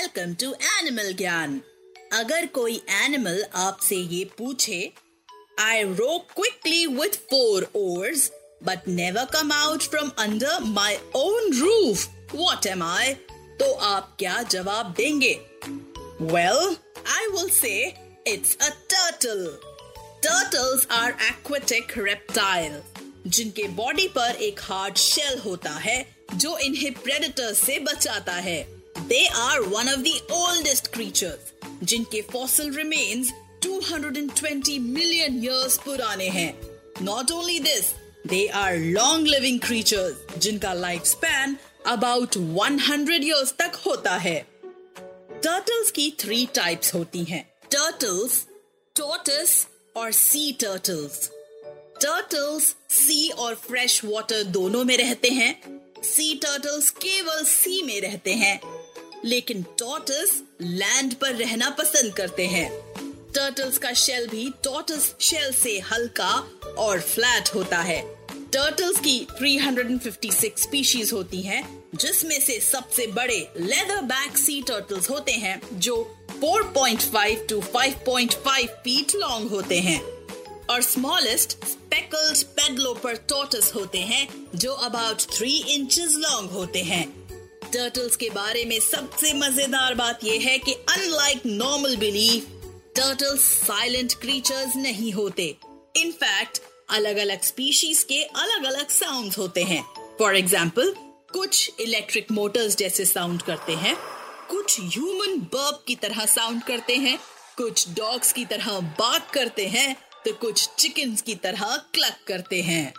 Welcome to animal ज्ञान। अगर कोई एनिमल आपसे ये पूछे I row quickly with four oars but never come out from under my own roof what am I तो आप क्या जवाब देंगे? Well I will say it's a turtle turtles are aquatic reptile जिनके बॉडी पर एक हार्ड शेल होता है, जो इन्हें प्रेडेटर्स से बचाता है। They are one of the oldest creatures जिनके फॉसल रिमेन्स 220 मिलियन ईयर्स पुराने हैं. Not only this they are long living creatures जिनका स्पैन अबाउट 100 इयर्स तक होता है. टर्टल्स की थ्री टाइप्स होती हैं. टर्टल्स टोटस और सी टर्टल्स टर्टल्स सी और फ्रेश वाटर दोनों में रहते हैं. सी टर्टल्स केवल सी में रहते हैं. लेकिन टॉटस लैंड पर रहना पसंद करते हैं। टर्टल्स का शेल भी टॉटस शेल से हल्का और फ्लैट होता है। टर्टल्स की 356 स्पीशीज होती हैं, जिसमें से सबसे बड़े लेदर बैक सी टर्टल्स होते हैं जो 4.5 टू 5.5 फीट लॉन्ग होते हैं। और स्मॉलेस्ट स्पेकल्ड पेडलोपर टोटस होते हैं जो अबाउट थ्री इंचेस लॉन्ग होते हैं। टर्टल्स के बारे में सबसे मज़ेदार बात यह है कि unlike normal belief turtles silent creatures नहीं होते। इनफैक्ट अलग अलग स्पीशीज के अलग अलग साउंड होते हैं। फॉर एग्ज़ाम्पल कुछ इलेक्ट्रिक मोटर्स जैसे साउंड करते हैं, कुछ ह्यूमन बर्ब की तरह साउंड करते हैं, कुछ डॉग्स की तरह बात करते हैं तो कुछ चिकन्स की तरह क्लक करते हैं।